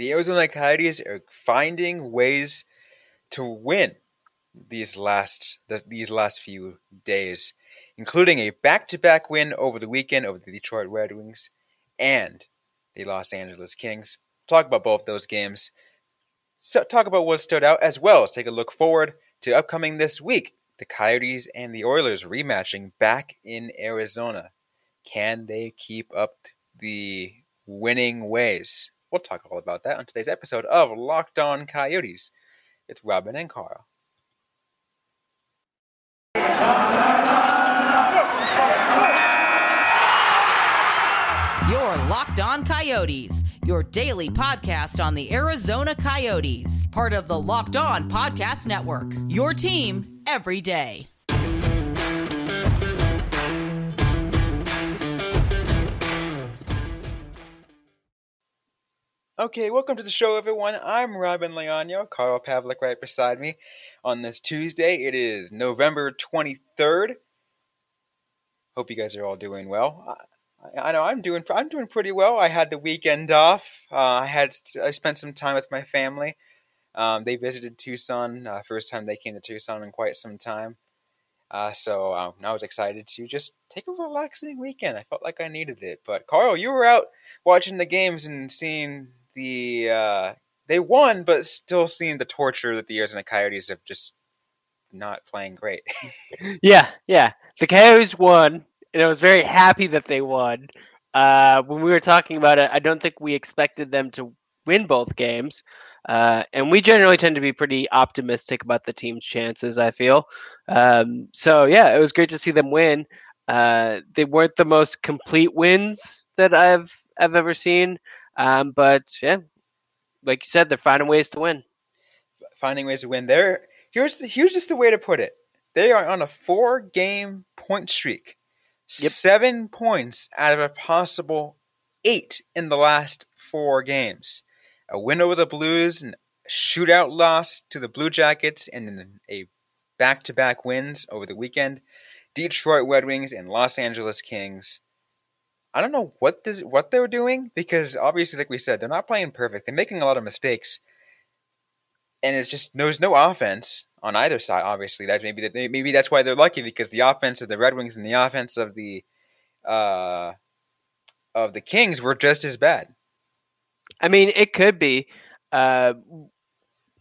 the Arizona Coyotes are finding ways to win these last these last few days, including a back-to-back win over the weekend over the Detroit Red Wings and the Los Angeles Kings. Talk about both those games. So talk about what stood out as well as take a look forward to upcoming this week. The Coyotes and the Oilers rematching back in Arizona. Can they keep up the winning ways? We'll talk all about that on today's episode of Locked On Coyotes It's Robin and Carl. Your Locked On Coyotes, your daily podcast on the Arizona Coyotes, part of the Locked On Podcast Network. Your team every day. Okay, welcome to the show, everyone. I'm Robin Leonio, Carl Pavlik right beside me. On this Tuesday, it is November 23rd. Hope you guys are all doing well. I, I know I'm doing I'm doing pretty well. I had the weekend off. Uh, I had I spent some time with my family. Um, they visited Tucson. Uh, first time they came to Tucson in quite some time. Uh, so um, I was excited to just take a relaxing weekend. I felt like I needed it. But Carl, you were out watching the games and seeing the uh, they won, but still seeing the torture that the Arizona Coyotes have just not playing great. yeah, yeah. The Coyotes won, and I was very happy that they won. Uh, when we were talking about it, I don't think we expected them to win both games. Uh, and we generally tend to be pretty optimistic about the team's chances, I feel. Um, so, yeah, it was great to see them win. Uh, they weren't the most complete wins that I've I've ever seen. Um, but yeah, like you said, they're finding ways to win. Finding ways to win. There, here's the, here's just the way to put it. They are on a four game point streak. Yep. Seven points out of a possible eight in the last four games. A win over the Blues, and a shootout loss to the Blue Jackets, and then a back to back wins over the weekend. Detroit Red Wings and Los Angeles Kings. I don't know what this what they're doing because obviously, like we said, they're not playing perfect. They're making a lot of mistakes, and it's just there's no offense on either side. Obviously, that maybe that maybe that's why they're lucky because the offense of the Red Wings and the offense of the uh, of the Kings were just as bad. I mean, it could be. Uh,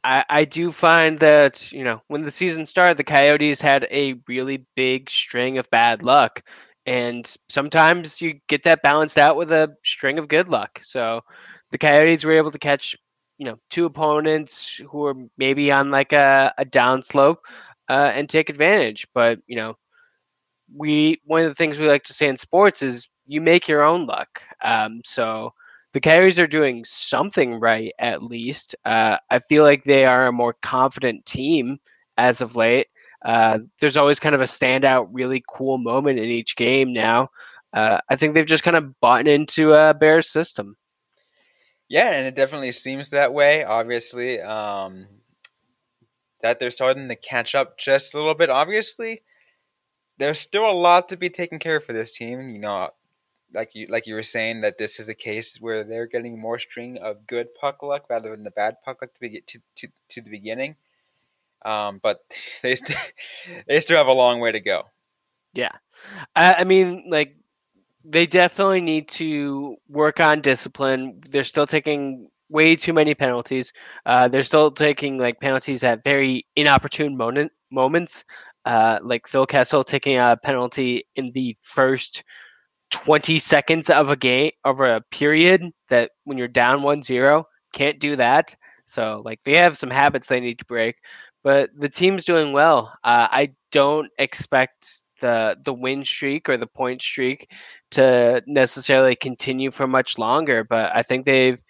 I, I do find that you know when the season started, the Coyotes had a really big string of bad luck. And sometimes you get that balanced out with a string of good luck. So the Coyotes were able to catch, you know, two opponents who were maybe on like a, a down slope uh, and take advantage. But, you know, we one of the things we like to say in sports is you make your own luck. Um, so the Coyotes are doing something right at least. Uh, I feel like they are a more confident team as of late. Uh, there's always kind of a standout, really cool moment in each game now. Uh, I think they've just kind of bought into a Bears system. Yeah, and it definitely seems that way. Obviously, um, that they're starting to catch up just a little bit. Obviously, there's still a lot to be taken care of for this team. You know, like you like you were saying that this is a case where they're getting more string of good puck luck rather than the bad puck luck to, be, to, to, to the beginning. Um, but they st- they still have a long way to go. Yeah, I, I mean, like they definitely need to work on discipline. They're still taking way too many penalties. Uh, they're still taking like penalties at very inopportune moment moments. Uh, like Phil Kessel taking a penalty in the first 20 seconds of a game of a period that when you're down 1-0 can't do that. So like they have some habits they need to break but the team's doing well. Uh, I don't expect the the win streak or the point streak to necessarily continue for much longer, but I think they've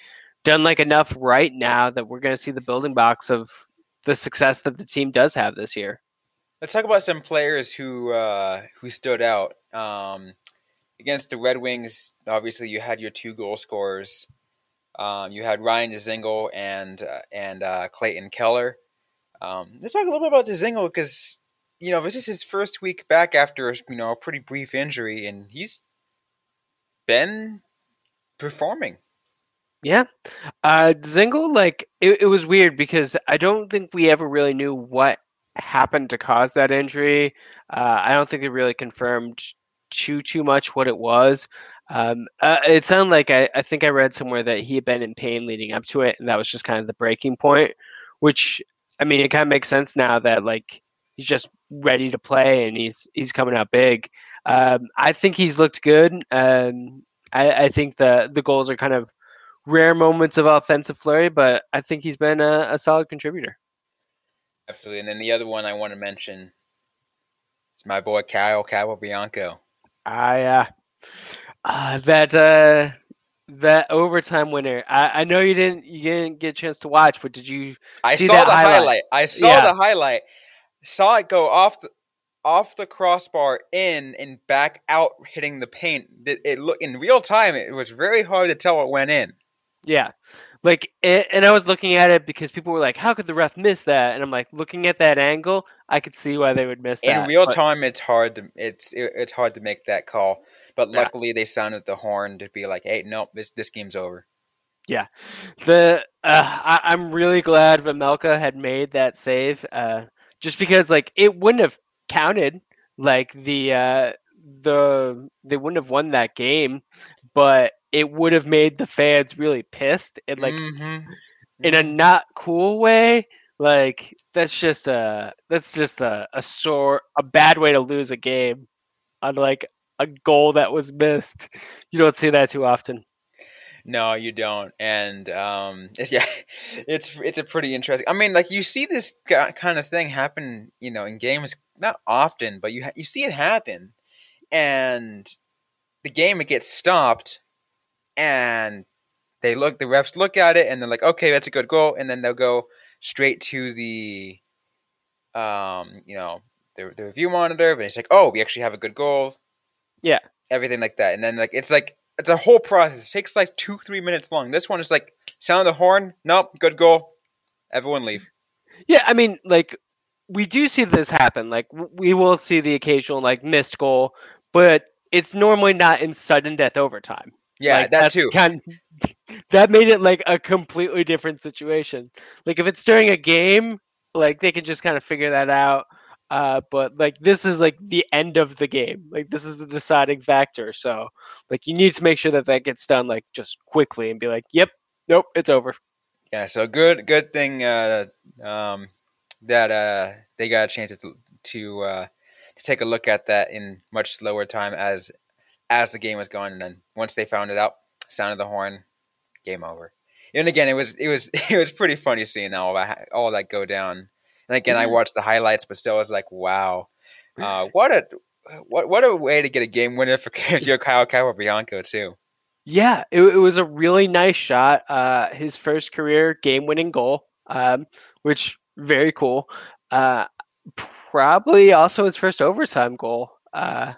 done like enough right now that we're going to see the building blocks of the success that the team does have this year. Let's talk about some players who uh, who stood out um, against the Red Wings. Obviously, you had your two goal scorers. Um, you had Ryan Dzingel and uh, and uh, Clayton Keller. Um, let's talk a little bit about Dzingel because you know this is his first week back after you know a pretty brief injury, and he's been performing. Yeah. Uh Dzingel, like it, it was weird because I don't think we ever really knew what happened to cause that injury. Uh, I don't think they really confirmed too too much what it was. Um, uh, it sounded like I, I think I read somewhere that he had been in pain leading up to it, and that was just kind of the breaking point. Which I mean, it kind of makes sense now that like he's just ready to play and he's he's coming out big. Um, I think he's looked good. Um, I, I think the the goals are kind of rare moments of offensive flurry, but I think he's been a, a solid contributor. Absolutely. And then the other one I want to mention is my boy Kyle Capobianco. I uh, uh that uh that overtime winner. I, I know you didn't you didn't get a chance to watch, but did you I saw the highlight? highlight? I saw yeah. the highlight. Saw it go off the off the crossbar in and back out hitting the paint. It, it look in real time it was very hard to tell what went in. Yeah. Like, and I was looking at it because people were like, "How could the ref miss that?" And I'm like, looking at that angle, I could see why they would miss in that. In real but... time, it's hard to it's it's hard to make that call. But luckily, yeah. they sounded the horn to be like, "Hey, nope, this this game's over." Yeah, the uh, I, I'm really glad Vejmelka had made that save, uh, just because like it wouldn't have counted. Like the uh, the they wouldn't have won that game, but it would have made the fans really pissed and like mm-hmm. in a not cool way. Like that's just a that's just a, a sore a bad way to lose a game on like a goal that was missed. You don't see that too often. No, you don't, and um, yeah, it's it's a pretty interesting. I mean, like you see this kind of thing happen, you know, in games not often, but you ha- you see it happen, and the game it gets stopped, and they look the refs look at it and they're like okay that's a good goal and then they'll go straight to the um you know the, the review monitor but it's like oh we actually have a good goal yeah. everything like that. And then like it's like it's a whole process. It takes like two three minutes long. This one is like sound the horn nope good goal everyone leave. Yeah i mean like we do see this happen. Like we will see the occasional like missed goal but it's normally not in sudden death overtime. Yeah, like, that too. Kind of, that made it like a completely different situation. Like if it's during a game, like they can just kind of figure that out. Uh, but like this is like the end of the game. Like this is the deciding factor. So like you need to make sure that that gets done like just quickly and be like, yep, nope, it's over. Yeah. So good, good thing uh, um, that uh, they got a chance to to uh, to take a look at that in much slower time as as the game was going, and then once they found it out, sound of the horn, game over. And again, it was it was it was pretty funny seeing all that all that go down. And again, I watched the highlights, but still, I was like, wow, uh, what a what what a way to get a game winner for your Kyle Capobianco too. Yeah, it, it, was a really nice shot. Uh, his first career game-winning goal, um, which very cool. Uh, probably also his first overtime goal. Uh,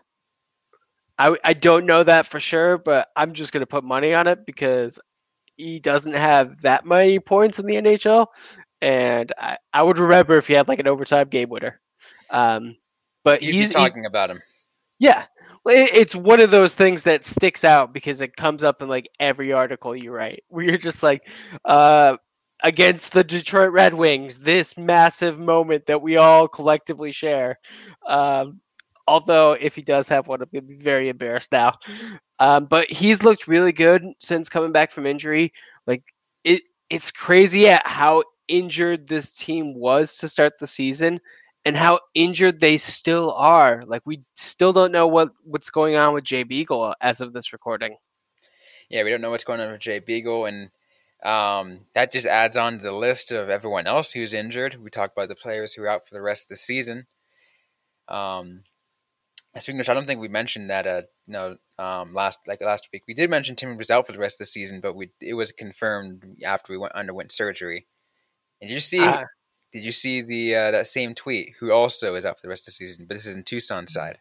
I, I don't know that for sure, but I'm just going to put money on it because he doesn't have that many points in the NHL. And I, I would remember if he had like an overtime game winner. Um, but You'd he's talking he, about him. Yeah. It's one of those things that sticks out because it comes up in like every article you write where you're just like, uh, against the Detroit Red Wings, this massive moment that we all collectively share. Um, Although if he does have one, I'm gonna be very embarrassed now. Um, but he's looked really good since coming back from injury. Like it, it's crazy at how injured this team was to start the season and how injured they still are. Like we still don't know what what's going on with Jay Beagle as of this recording. Yeah, we don't know what's going on with Jay Beagle, and um, that just adds on to the list of everyone else who's injured. We talked about the players who are out for the rest of the season. Um, Speaking of which, I don't think we mentioned that. Uh, know, um, last like last week, we did mention Timmy was out for the rest of the season, but we it was confirmed after we went underwent surgery. And did you see? Uh, did you see the uh, that same tweet? Who also is out for the rest of the season, but this is in Tucson side.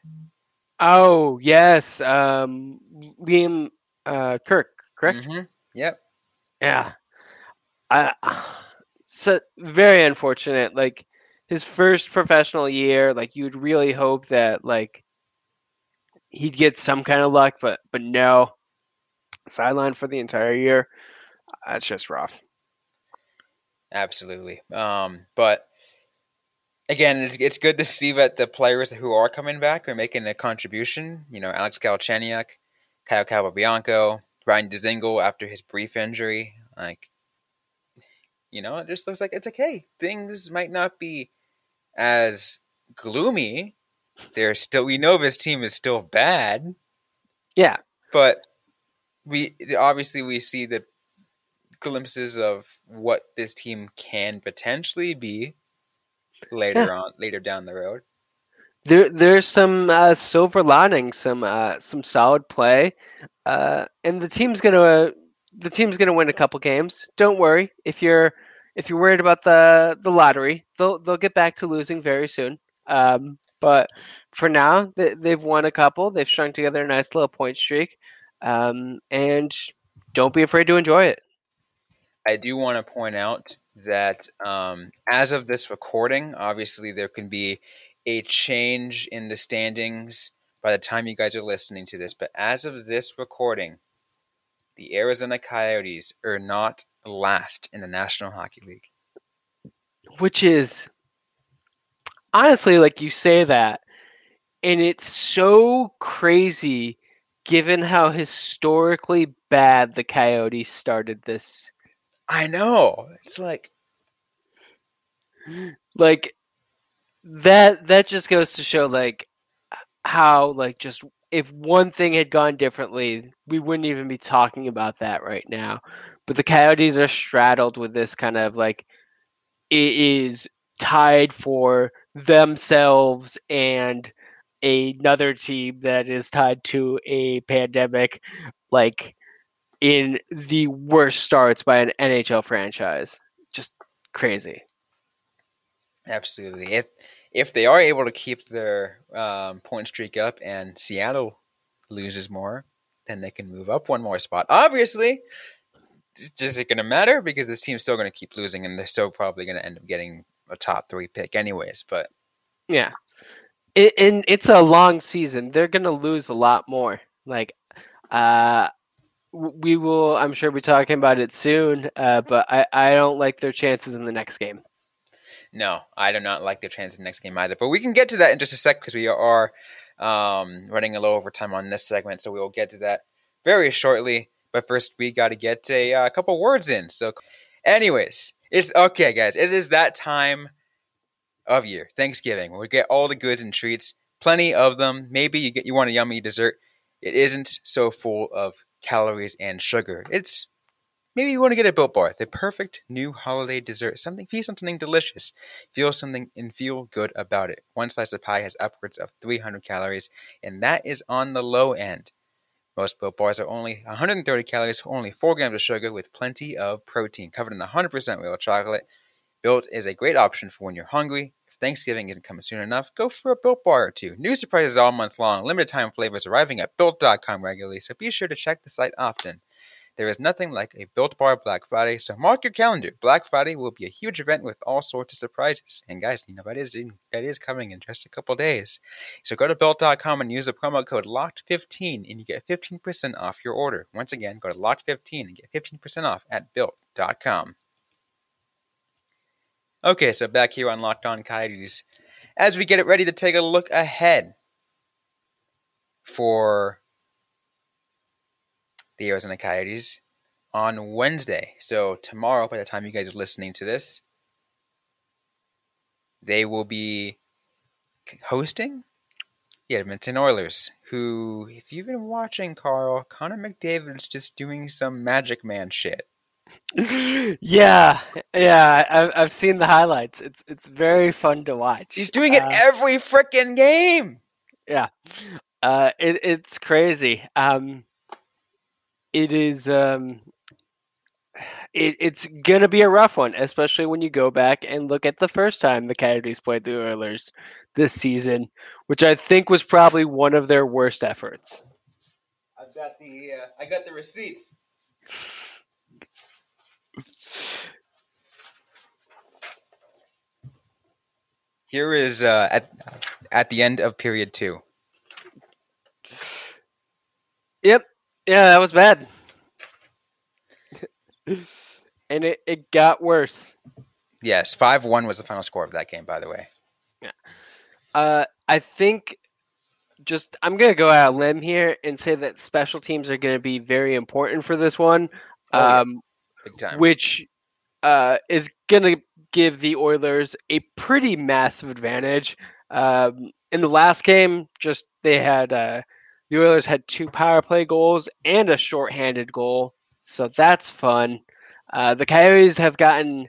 Oh yes, um, Liam uh, Kirk, correct? Mm-hmm. Yep. Yeah. I, so very unfortunate. Like his first professional year, like you'd really hope that like he'd get some kind of luck, but but no, sideline for the entire year. that's just rough. Absolutely. Um, but again, it's it's good to see that the players who are coming back are making a contribution. You know, Alex Galchenyuk, Kyle Capobianco, Ryan Dzingel after his brief injury. Like, you know, it just looks like it's okay. Things might not be as gloomy. They're still. We know this team is still bad. Yeah, but we obviously we see the glimpses of what this team can potentially be later yeah. on, later down the road. There, there's some uh, silver lining, some uh, some solid play, uh, and the team's gonna the team's gonna win a couple games. Don't worry if you're if you're worried about the the lottery, they'll they'll get back to losing very soon. Um, but for now, they, they've won a couple. They've strung together a nice little point streak, um, and don't be afraid to enjoy it. I do want to point out that um, as of this recording, obviously there can be a change in the standings by the time you guys are listening to this. But as of this recording, the Arizona Coyotes are not last in the National Hockey League. Which is honestly, like you say that, and it's so crazy given how historically bad the Coyotes started this. I know. It's like like that that just goes to show like how like just if one thing had gone differently, we wouldn't even be talking about that right now. But the Coyotes are straddled with this kind of like it is tied for themselves and another team that is tied to a pandemic like in the worst starts by an NHL franchise. Just crazy. Absolutely. If if they are able to keep their um, point streak up and Seattle loses more, then they can move up one more spot. Obviously, is it going to matter because this team's still going to keep losing, and they're still probably going to end up getting a top three pick anyways. But yeah, it, and it's a long season. They're going to lose a lot more. Like, uh, we will. I'm sure be talking about it soon. Uh, but I, I don't like their chances in the next game. No, I do not like their chances in the next game either. But we can get to that in just a sec because we are um, running a little over time on this segment, so we will get to that very shortly. But first, we got to get a, uh, a couple words in. So, anyways, it's okay, guys. It is that time of year, Thanksgiving. We get all the goods and treats, plenty of them. Maybe you get you want a yummy dessert. It isn't so full of calories and sugar. It's Maybe you want to get a Built Bar, the perfect new holiday dessert. Something feast on something delicious, feel something and feel good about it. One slice of pie has upwards of 300 calories, and that is on the low end. Most Built Bars are only 130 calories, only 4 grams of sugar, with plenty of protein, covered in 100% real chocolate. Built is a great option for when you're hungry. Thanksgiving isn't coming soon enough, go for a Built Bar or two. New surprises all month long, limited time flavors arriving at Built.com regularly, so be sure to check the site often. There is nothing like a Built Bar Black Friday, so mark your calendar. Black Friday will be a huge event with all sorts of surprises. And guys, you know that is that is coming in just a couple days. So go to built.com and use the promo code LOCKED15 and you get 15% off your order. Once again, go to LOCKED15 and get 15% off at built.com. Okay, so back here on Locked On Coyotes, as we get it ready to take a look ahead for the Arizona Coyotes on Wednesday. So tomorrow, by the time you guys are listening to this, they will be hosting the Edmonton Oilers, who, if you've been watching, Carl, Connor McDavid's just doing some magic man shit. Yeah, yeah, I've I've seen the highlights. It's it's very fun to watch. He's doing it uh, every freaking game. Yeah, uh, it it's crazy. Um, it is um it, it's gonna be a rough one, especially when you go back and look at the first time the Coyotes played the Oilers this season, which I think was probably one of their worst efforts. I've got the uh, I got the receipts. Here is uh, at at the end of period two. Yep, yeah, that was bad. and it, it got worse. Yes, five one was the final score of that game. By the way. Uh, I think just I'm gonna go out a limb here and say that special teams are gonna be very important for this one, Oh, yeah. um. Which uh, is gonna give the Oilers a pretty massive advantage. Um, in the last game, just they had uh, the Oilers had two power play goals and a shorthanded goal, so that's fun. Uh, the Coyotes have gotten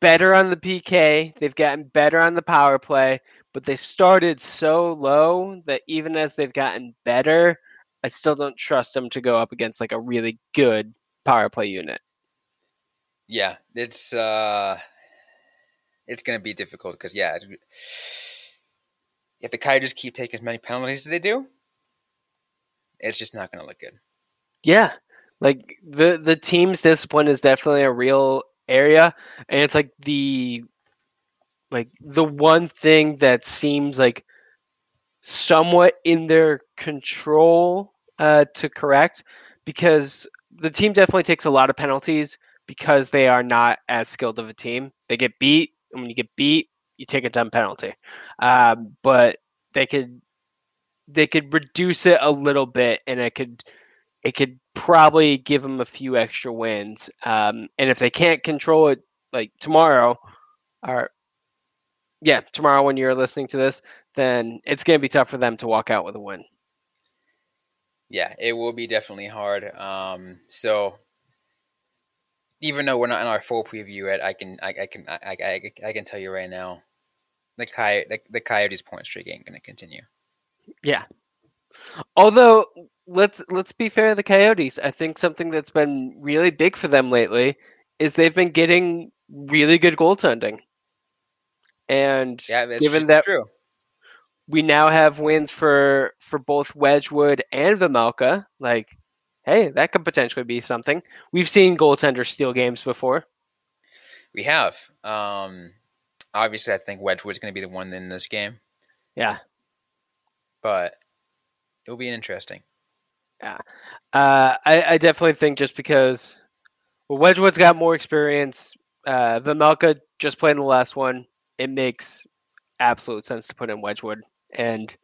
better on the PK. They've gotten better on the power play, but they started so low that even as they've gotten better, I still don't trust them to go up against like a really good power play unit. Yeah, it's uh, it's gonna be difficult because yeah, if the Coyotes keep taking as many penalties as they do, it's just not gonna look good. Yeah. Like the the team's discipline is definitely a real area and it's like the like the one thing that seems like somewhat in their control uh, to correct because the team definitely takes a lot of penalties because they are not as skilled of a team. They get beat, and when you get beat, you take a dumb penalty. Um, but they could they could reduce it a little bit, and it could it could probably give them a few extra wins. Um, and if they can't control it, like tomorrow, or yeah, tomorrow when you're listening to this, then it's going to be tough for them to walk out with a win. Yeah, it will be definitely hard. Um, so even though we're not in our full preview yet, I can I, I can I, I, I can tell you right now, the Coy the, the Coyotes point streak ain't gonna continue. Yeah. Although let's let's be fair to the Coyotes. I think something that's been really big for them lately is they've been getting really good goaltending. And Yeah, that's given that true. We now have wins for for both Wedgwood and Vejmelka, like hey, that could potentially be something. We've seen goaltenders steal games before. We have. Um, obviously, I think Wedgwood's going to be the one in this game, Yeah. but it'll be interesting. Uh, I, I definitely think just because well, Wedgwood's got more experience. Uh, Vejmelka just played in the last one. It makes absolute sense to put in Wedgwood, and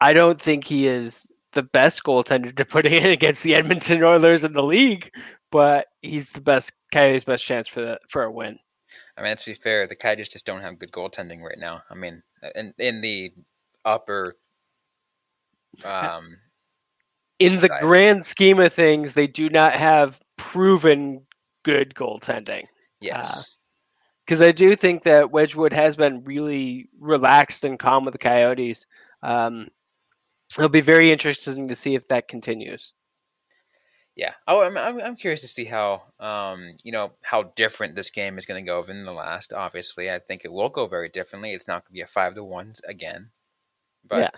I don't think he is the best goaltender to put in against the Edmonton Oilers in the league, but he's the best Coyotes' best chance for the for a win. I mean, to be fair, the Coyotes just don't have good goaltending right now. I mean, in in the upper, um, In the Side. grand scheme of things, they do not have proven good goaltending. yes, because I do think that Wedgwood has been really relaxed and calm with the Coyotes. Um, it'll be very interesting to see if that continues. yeah. Oh, I'm, I'm I'm curious to see how um you know how different this game is going to go than the last. Obviously, I think it will go very differently. It's not going to be a five to one again, but Yeah.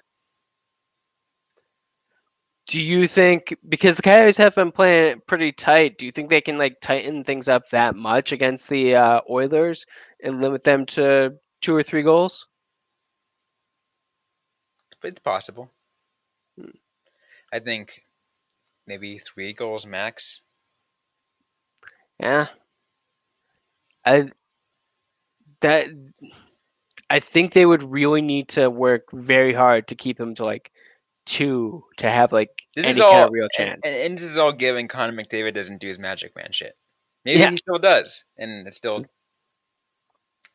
Do you think because the Coyotes have been playing pretty tight? Do you think they can like tighten things up that much against the uh, Oilers and limit them to two or three goals? it's possible. Hmm. I think maybe three goals max. Yeah. I that I think they would really need to work very hard to keep him to like two to have like This is all, kind of real and, chance. and, and this is all given Connor McDavid doesn't do his magic man shit. Maybe Yeah. he still does, and it's still.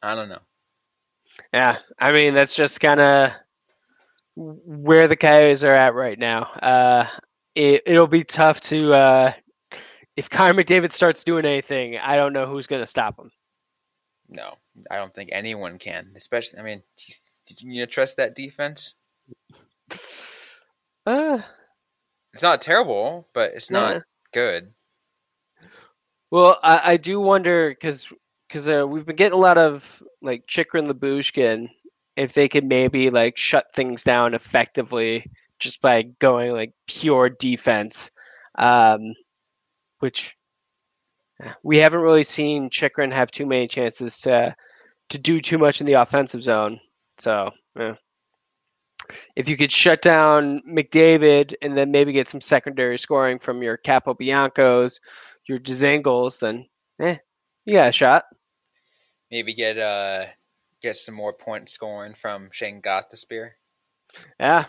I don't know. Yeah, I mean that's just kind of where the Coyotes are at right now. Uh, it it'll be tough to uh, if Connor McDavid starts doing anything. I don't know who's going to stop him. No, I don't think anyone can. Especially, I mean, did you trust that defense? Uh, It's not terrible, but it's not Yeah. good. well, I, I do wonder because because uh, we've been getting a lot of like Chychrun Lyubushkin if they could maybe like shut things down effectively just by going like pure defense, um, which we haven't really seen Chychrun have too many chances to to do too much in the offensive zone. So yeah. If you could shut down McDavid and then maybe get some secondary scoring from your Capobiancos, your Dzingels, then eh, you got a shot. Maybe get uh get some more point scoring from Shayne Gostisbehere. Yeah,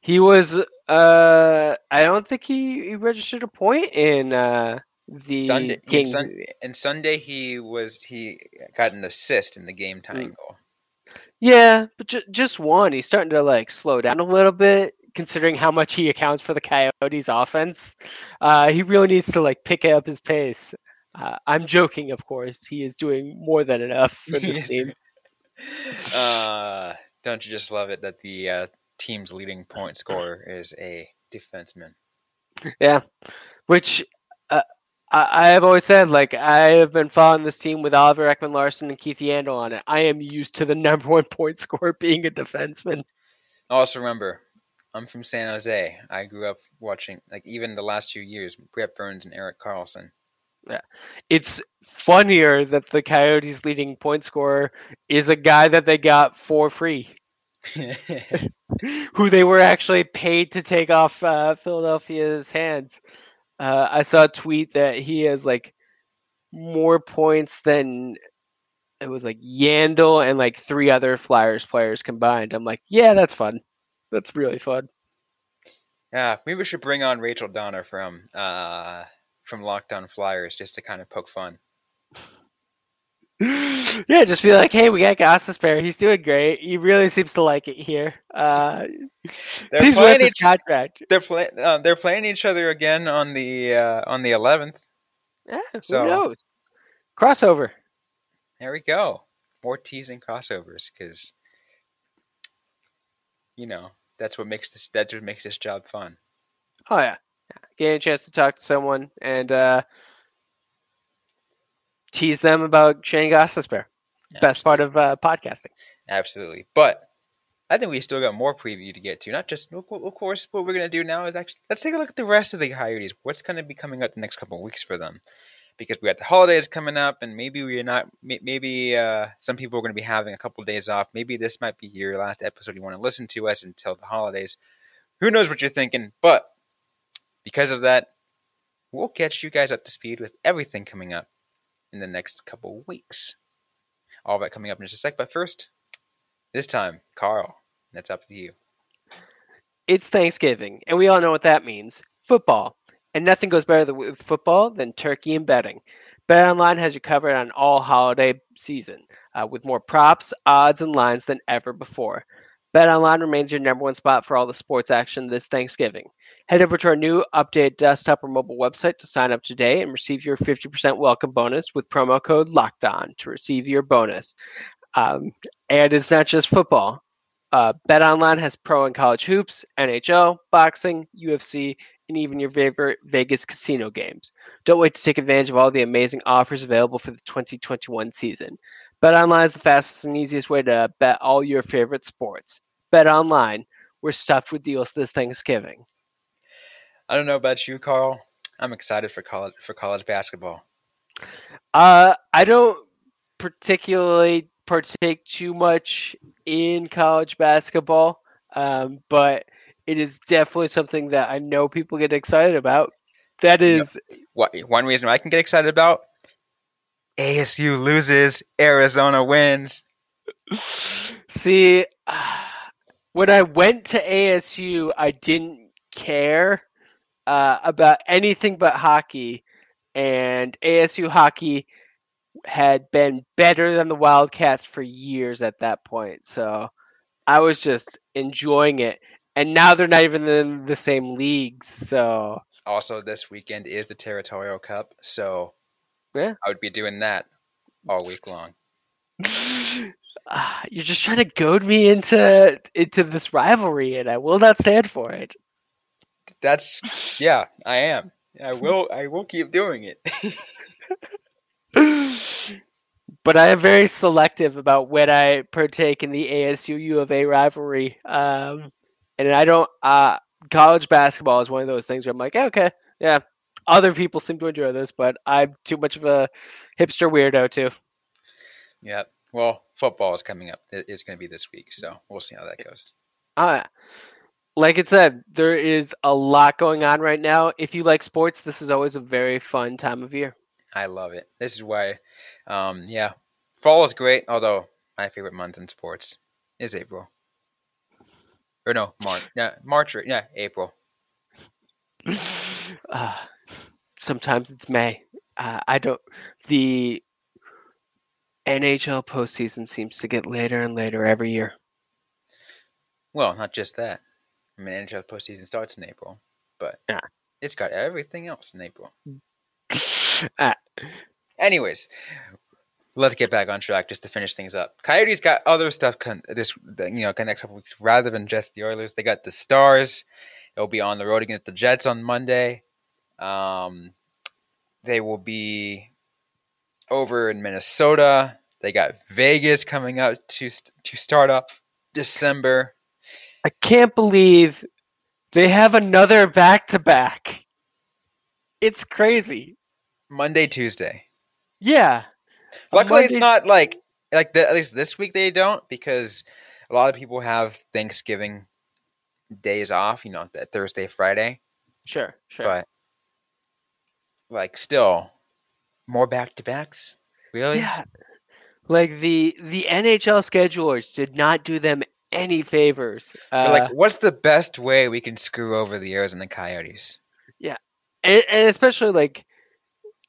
he was. Uh, I don't think he, he registered a point in uh the Sunday King. and Sunday he was he got an assist in the game tying Mm. goal. Yeah, but ju- just one. He's starting to like slow down a little bit, considering how much he accounts for the Coyotes' offense. Uh, he really needs to like pick up his pace. Uh, I'm joking, of course. He is doing more than enough for this team. Uh, don't you just love it that the uh, team's leading point scorer is a defenseman? Yeah, which uh, I, I have always said, like I have been following this team with Oliver Ekman-Larsson and Keith Yandle on it. I am used to the number one point scorer being a defenseman. Also, remember, I'm from San Jose. I grew up watching, like, even the last few years, Brent Burns and Erik Karlsson. Yeah. It's funnier that the Coyotes' leading point scorer is a guy that they got for free, who they were actually paid to take off uh, Philadelphia's hands. Uh, I saw a tweet that he has like more points than it was like Yandle and like three other Flyers players combined. I'm like, yeah, that's fun. That's really fun. yeah, maybe we should bring on Rachel Donner from uh, from Locked On Flyers just to kind of poke fun. Yeah, just be like, hey, we got Gostisbehere. He's doing great. He really seems to like it here. Uh, They're playing the each- contract. They're play, uh, they're playing each other again on the uh, on the 11th. Yeah, who So- knows? Crossover. There we go. More teasing crossovers because you know that's what makes this that's what makes this job fun. Oh yeah. yeah. Getting a chance to talk to someone and uh, tease them about Shayne Gostisbehere. Best part of uh, podcasting. Absolutely. But I think we still got more preview to get to. Not just, of course, what we're going to do now is actually, let's take a look at the rest of the Coyotes. What's going to be coming up the next couple of weeks for them? Because we got the holidays coming up, and maybe we're not, maybe uh, some people are going to be having a couple of days off. Maybe this might be your last episode. You want to listen to us until the holidays. Who knows what you're thinking? But because of that, we'll catch you guys up to speed with everything coming up in the next couple weeks. All that coming up in just a sec. But first, this time, Carl, that's up to you. It's Thanksgiving, and we all know what that means football. And nothing goes better th- with football than turkey and betting. BetOnline has you covered on all holiday season uh, with more props, odds, and lines than ever before. BetOnline remains your number one spot for all the sports action this Thanksgiving. Head over to our new updated desktop or mobile website to sign up today and receive your 50% welcome bonus with promo code LOCKEDON to receive your bonus. Um, and it's not just football. Uh, BetOnline has pro and college hoops, NHL, boxing, UFC, and even your favorite Vegas casino games. Don't wait to take advantage of all the amazing offers available for the 2021 season. BetOnline is the fastest and easiest way to bet all your favorite sports. BetOnline, we're stuffed with deals this Thanksgiving. I don't know about you, Carl. I'm excited for college for college basketball. Uh, I don't particularly partake too much in college basketball, um, but it is definitely something that I know people get excited about. That is, What one reason I can get excited about? ASU loses, Arizona wins. see, when I went to ASU, I didn't care uh, about anything but hockey, and ASU hockey had been better than the Wildcats for years at that point. So I was just enjoying it. And now they're not even in the same leagues. So Also, this weekend is the Territorial Cup, so Yeah. I would be doing that all week long. You're just trying to goad me into into this rivalry, and I will not stand for it. That's yeah, I am. I will. I will keep doing it. but I am very selective about when I partake in the ASU U of A rivalry. Um, and I don't. Uh, college basketball is one of those things where I'm like, okay, yeah, other people seem to enjoy this, but I'm too much of a hipster weirdo too. yeah. Well, football is coming up. It is going to be this week, so we'll see how that goes. Uh, like it said, there is a lot going on right now. If you like sports, this is always a very fun time of year. I love it. This is why, um, yeah, fall is great. Although my favorite month in sports is April, or no, March. Yeah, March. Or, yeah, April. Uh, sometimes it's May. Uh, I don't. The NHL postseason seems to get later and later every year. Well, not just that. I mean, NHL postseason starts in April, but Yeah. it's got everything else in April. Uh, Anyways, let's get back on track just to finish things up. Coyotes got other stuff con- this you know the next couple weeks rather than just the Oilers. They got the Stars. They'll be on the road against the Jets on Monday. Um, they will be over in Minnesota. They got Vegas coming up to to start up December. I can't believe they have another back to back. It's crazy. Monday, Tuesday. Yeah. Luckily, it's not like like the, at least this week they don't because a lot of people have Thanksgiving days off. You know, that Thursday, Friday, Sure, sure. but like still more back to backs. Really? Yeah. Like the the NHL schedulers did not do them any favors. Uh, like, what's the best way we can screw over the Arizona Coyotes? and, and especially like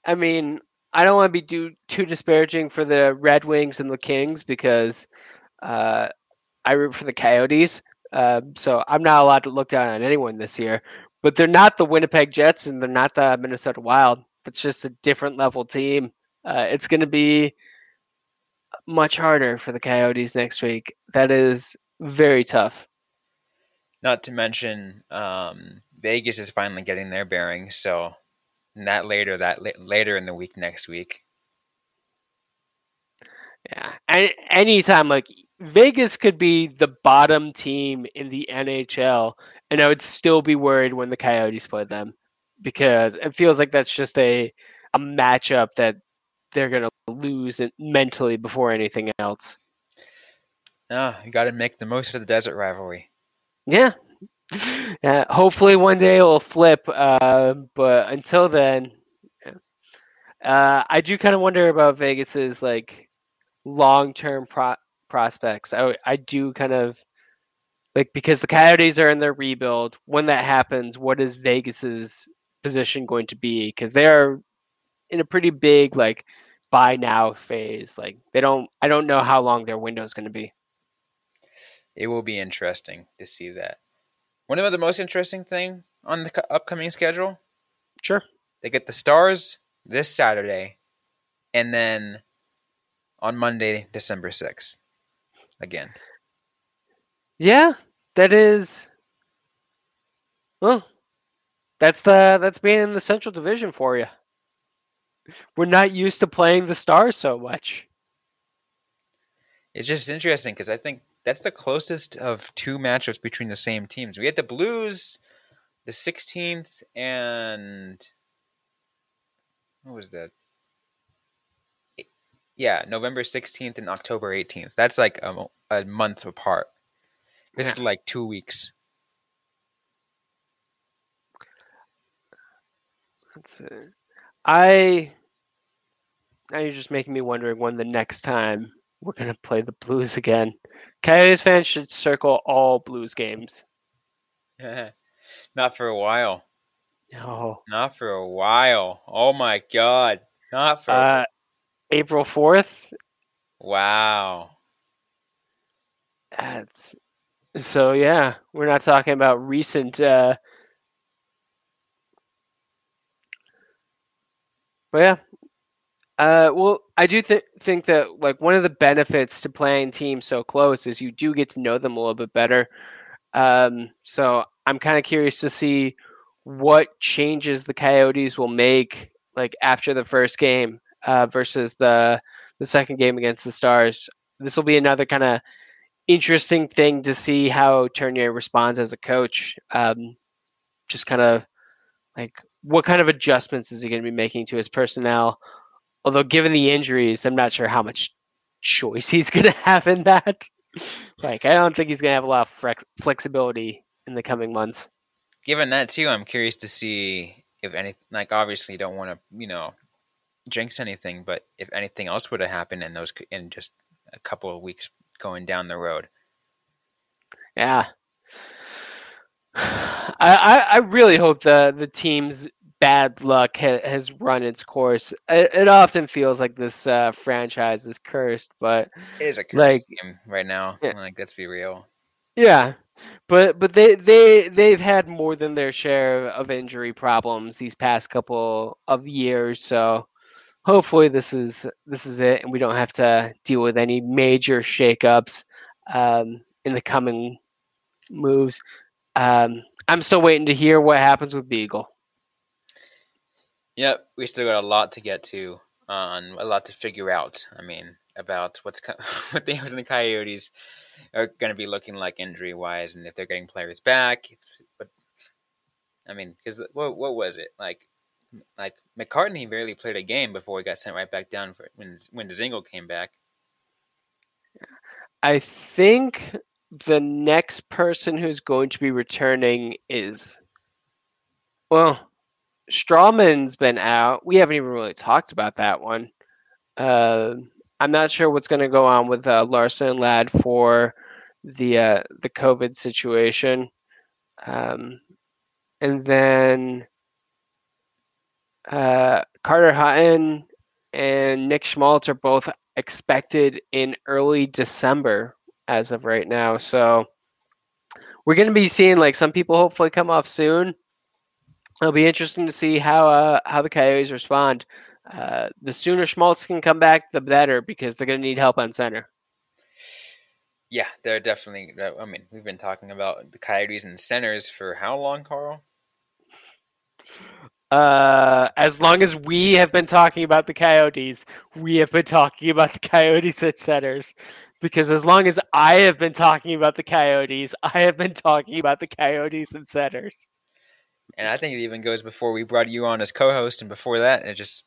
I mean, I don't want to be too too disparaging for the Red Wings and the Kings because uh, I root for the Coyotes. Uh, so I'm not allowed to look down on anyone this year. But they're not the Winnipeg Jets and they're not the Minnesota Wild. It's just a different level team. Uh, it's going to be much harder for the Coyotes next week. That is very tough. Not to mention, um, Vegas is finally getting their bearings. So, not later that la- later in the week next week. Yeah. And anytime like Vegas could be the bottom team in the NHL and I would still be worried when the Coyotes play them because it feels like that's just a a matchup that they're going to lose it mentally before anything else. Ah, you got to make the most of the desert rivalry. Yeah. Yeah, hopefully one day it'll flip uh, but until then yeah. uh, I do kind of wonder about Vegas's like long-term pro- prospects. I I do kind of like because the Coyotes are in their rebuild. When that happens, what is Vegas's position going to be? Because they are in a pretty big like buy now phase. Like they don't. I don't know how long their window is going to be. It will be interesting to see that. One of the most interesting thing on the upcoming schedule, Sure. they get the Stars this Saturday, and then on Monday, December sixth, again. Yeah, that is. Well, that's the that's being in the Central Division for you. We're not used to playing the Stars so much. It's just interesting because I think that's the closest of two matchups between the same teams. We had the Blues, the 16th, and what was that? Yeah, November 16th and October 18th. That's like a, a month apart. This is like two weeks. That's it. I. Now you're just making me wondering when the next time we're gonna play the Blues again. Coyotes fans should circle all Blues games. Not for a while. No. Not for a while. Oh my god. Not for Uh, April fourth. wow. That's so yeah. We're not talking about recent. Uh, but yeah. Uh, well, I do th- think that like one of the benefits to playing teams so close is you do get to know them a little bit better. Um, so I'm kind of curious to see what changes the Coyotes will make like after the first game uh, versus the the second game against the Stars. This will be another kind of interesting thing to see how Tourigny responds as a coach. Um, just kind of like what kind of adjustments is he going to be making to his personnel? Although, given the injuries, I'm not sure how much choice he's going to have in that. like, I don't think he's going to have a lot of flex- flexibility in the coming months. Given that too, I'm curious to see if any like obviously you don't want to you know jinx anything, but if anything else would have happened in those in just a couple of weeks going down the road. Yeah. I, I, I really hope the the team's bad luck ha- has run its course. It, it often feels like this uh, franchise is cursed, but It is a cursed Like- game right now. Yeah. Like let's be real. yeah, but but they they they've had more than their share of injury problems these past couple of years. So hopefully this is this is it, and we don't have to deal with any major shakeups um, in the coming moves. Um, I'm still waiting to hear what happens with Beagle. Yep, we still got a lot to get to, on a lot to figure out. I mean, about what's co- what the Arizona Coyotes are going to be looking like injury wise, and if they're getting players back. But I mean, because what what was it like? Like McCartney barely played a game before he got sent right back down for when when Dzingel came back. I think the next person who's going to be returning is well, Stralman's been out. We haven't even really talked about that one. Uh, I'm not sure what's going to go on with uh, Larsson and Ladd for the uh, the COVID situation, um, and then uh, Carter Hutton and Nick Schmaltz are both expected in early December as of right now. So we're going to be seeing like some people hopefully come off soon. It'll be interesting to see how uh, how the Coyotes respond. Uh, the sooner Schmaltz can come back, the better because they're going to need help on center. Yeah, they're definitely. I mean, we've been talking about the Coyotes and centers for how long, Carl? Uh, as long as we have been talking about the Coyotes, we have been talking about the Coyotes at centers. Because as long as I have been talking about the Coyotes, I have been talking about the Coyotes and centers. And I think it even goes before we brought you on as co-host, and before that, it just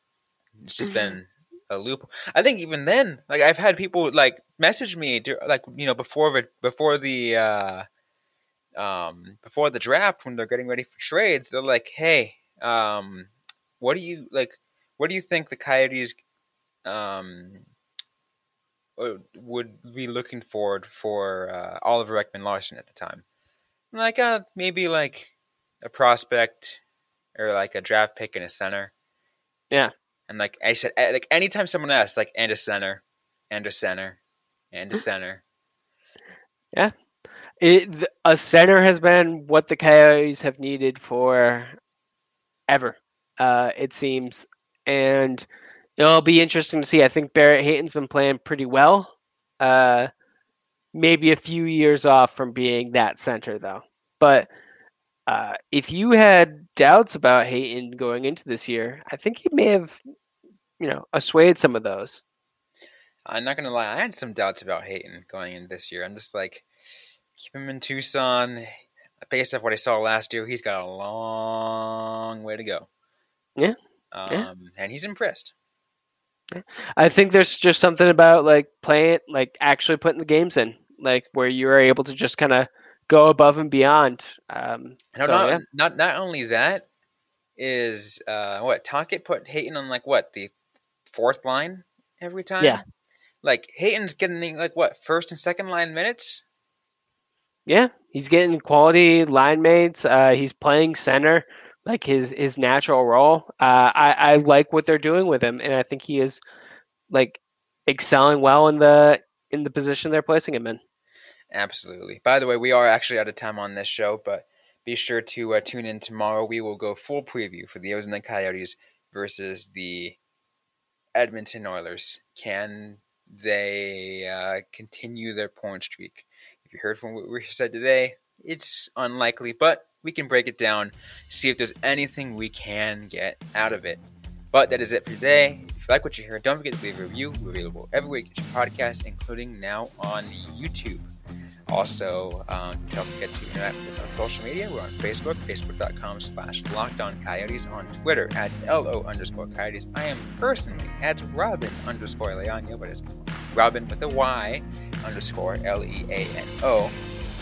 it's just been a loop. I think even then, like I've had people like message me, dur- like you know, before the before the uh, um before the draft when they're getting ready for trades. They're like, "Hey, um, what do you like? What do you think the Coyotes um would be looking forward for uh, Oliver Ekman-Larsson at the time?" Like, uh, maybe like a prospect or like a draft pick in a center. Yeah. And like I said, eh, like anytime someone asks, like, and a center, and a center, and a center. It, a center has been what the Coyotes have needed for ever, uh, it seems. And it'll be interesting to see. I think Barrett Hayton's been playing pretty well. Uh, maybe a few years off from being that center, though. But uh, if you had doubts about Hayton going into this year, I think he may have, you know, assuaged some of those. I'm not gonna lie, I had some doubts about Hayton going into this year. I'm just like, keep him in Tucson. Based off what I saw last year, he's got a long way to go. Yeah. Um, Yeah. and he's impressed. I think there's just something about like playing, like actually putting the games in, like where you're able to just kind of go above and beyond. Um, No, so, not, yeah. not not only that is uh, what Tocchet put Hayton on like what the fourth line every time. Yeah. like Hayton's getting the, like what first and second line minutes. yeah, he's getting quality line mates. Uh, he's playing center, like his his natural role. Uh, I I like what they're doing with him, and I think he is like excelling well in the in the position they're placing him in. Absolutely. By the way, we are actually out of time on this show, but be sure to uh, tune in tomorrow. We will go full preview for the Arizona Coyotes versus the Edmonton Oilers. Can they uh, continue their point streak? If you heard from what we said today, it's unlikely, but we can break it down, see if there's anything we can get out of it. But that is it for today. If you like what you hear, don't forget to leave a review. We're available everywhere you get your podcast, including now on YouTube. Also, um, don't forget to interact with us on social media. We're on Facebook, facebook.com slash lockdown coyotes, on Twitter at LO underscore coyotes. I am personally at Robin underscore Leano, but it's Robin with a Y underscore L E A N O.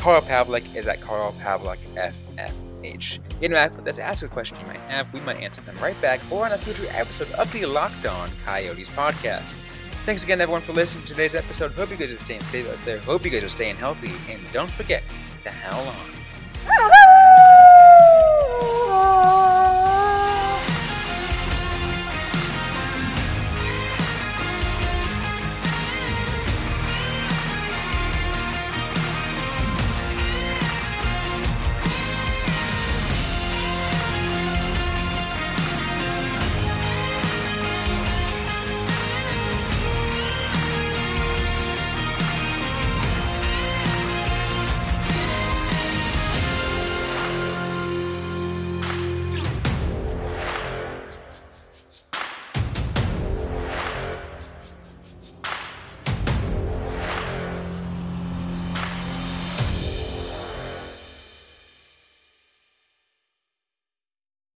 Carl Pavlik is at Carl Pavlik FFH. Interact with us, ask a question you might have. We might answer them right back or on a future episode of the Locked On Coyotes podcast. Thanks again, everyone, for listening to today's episode. Hope you guys are staying safe out there. Hope you guys are staying healthy. And don't forget to howl on.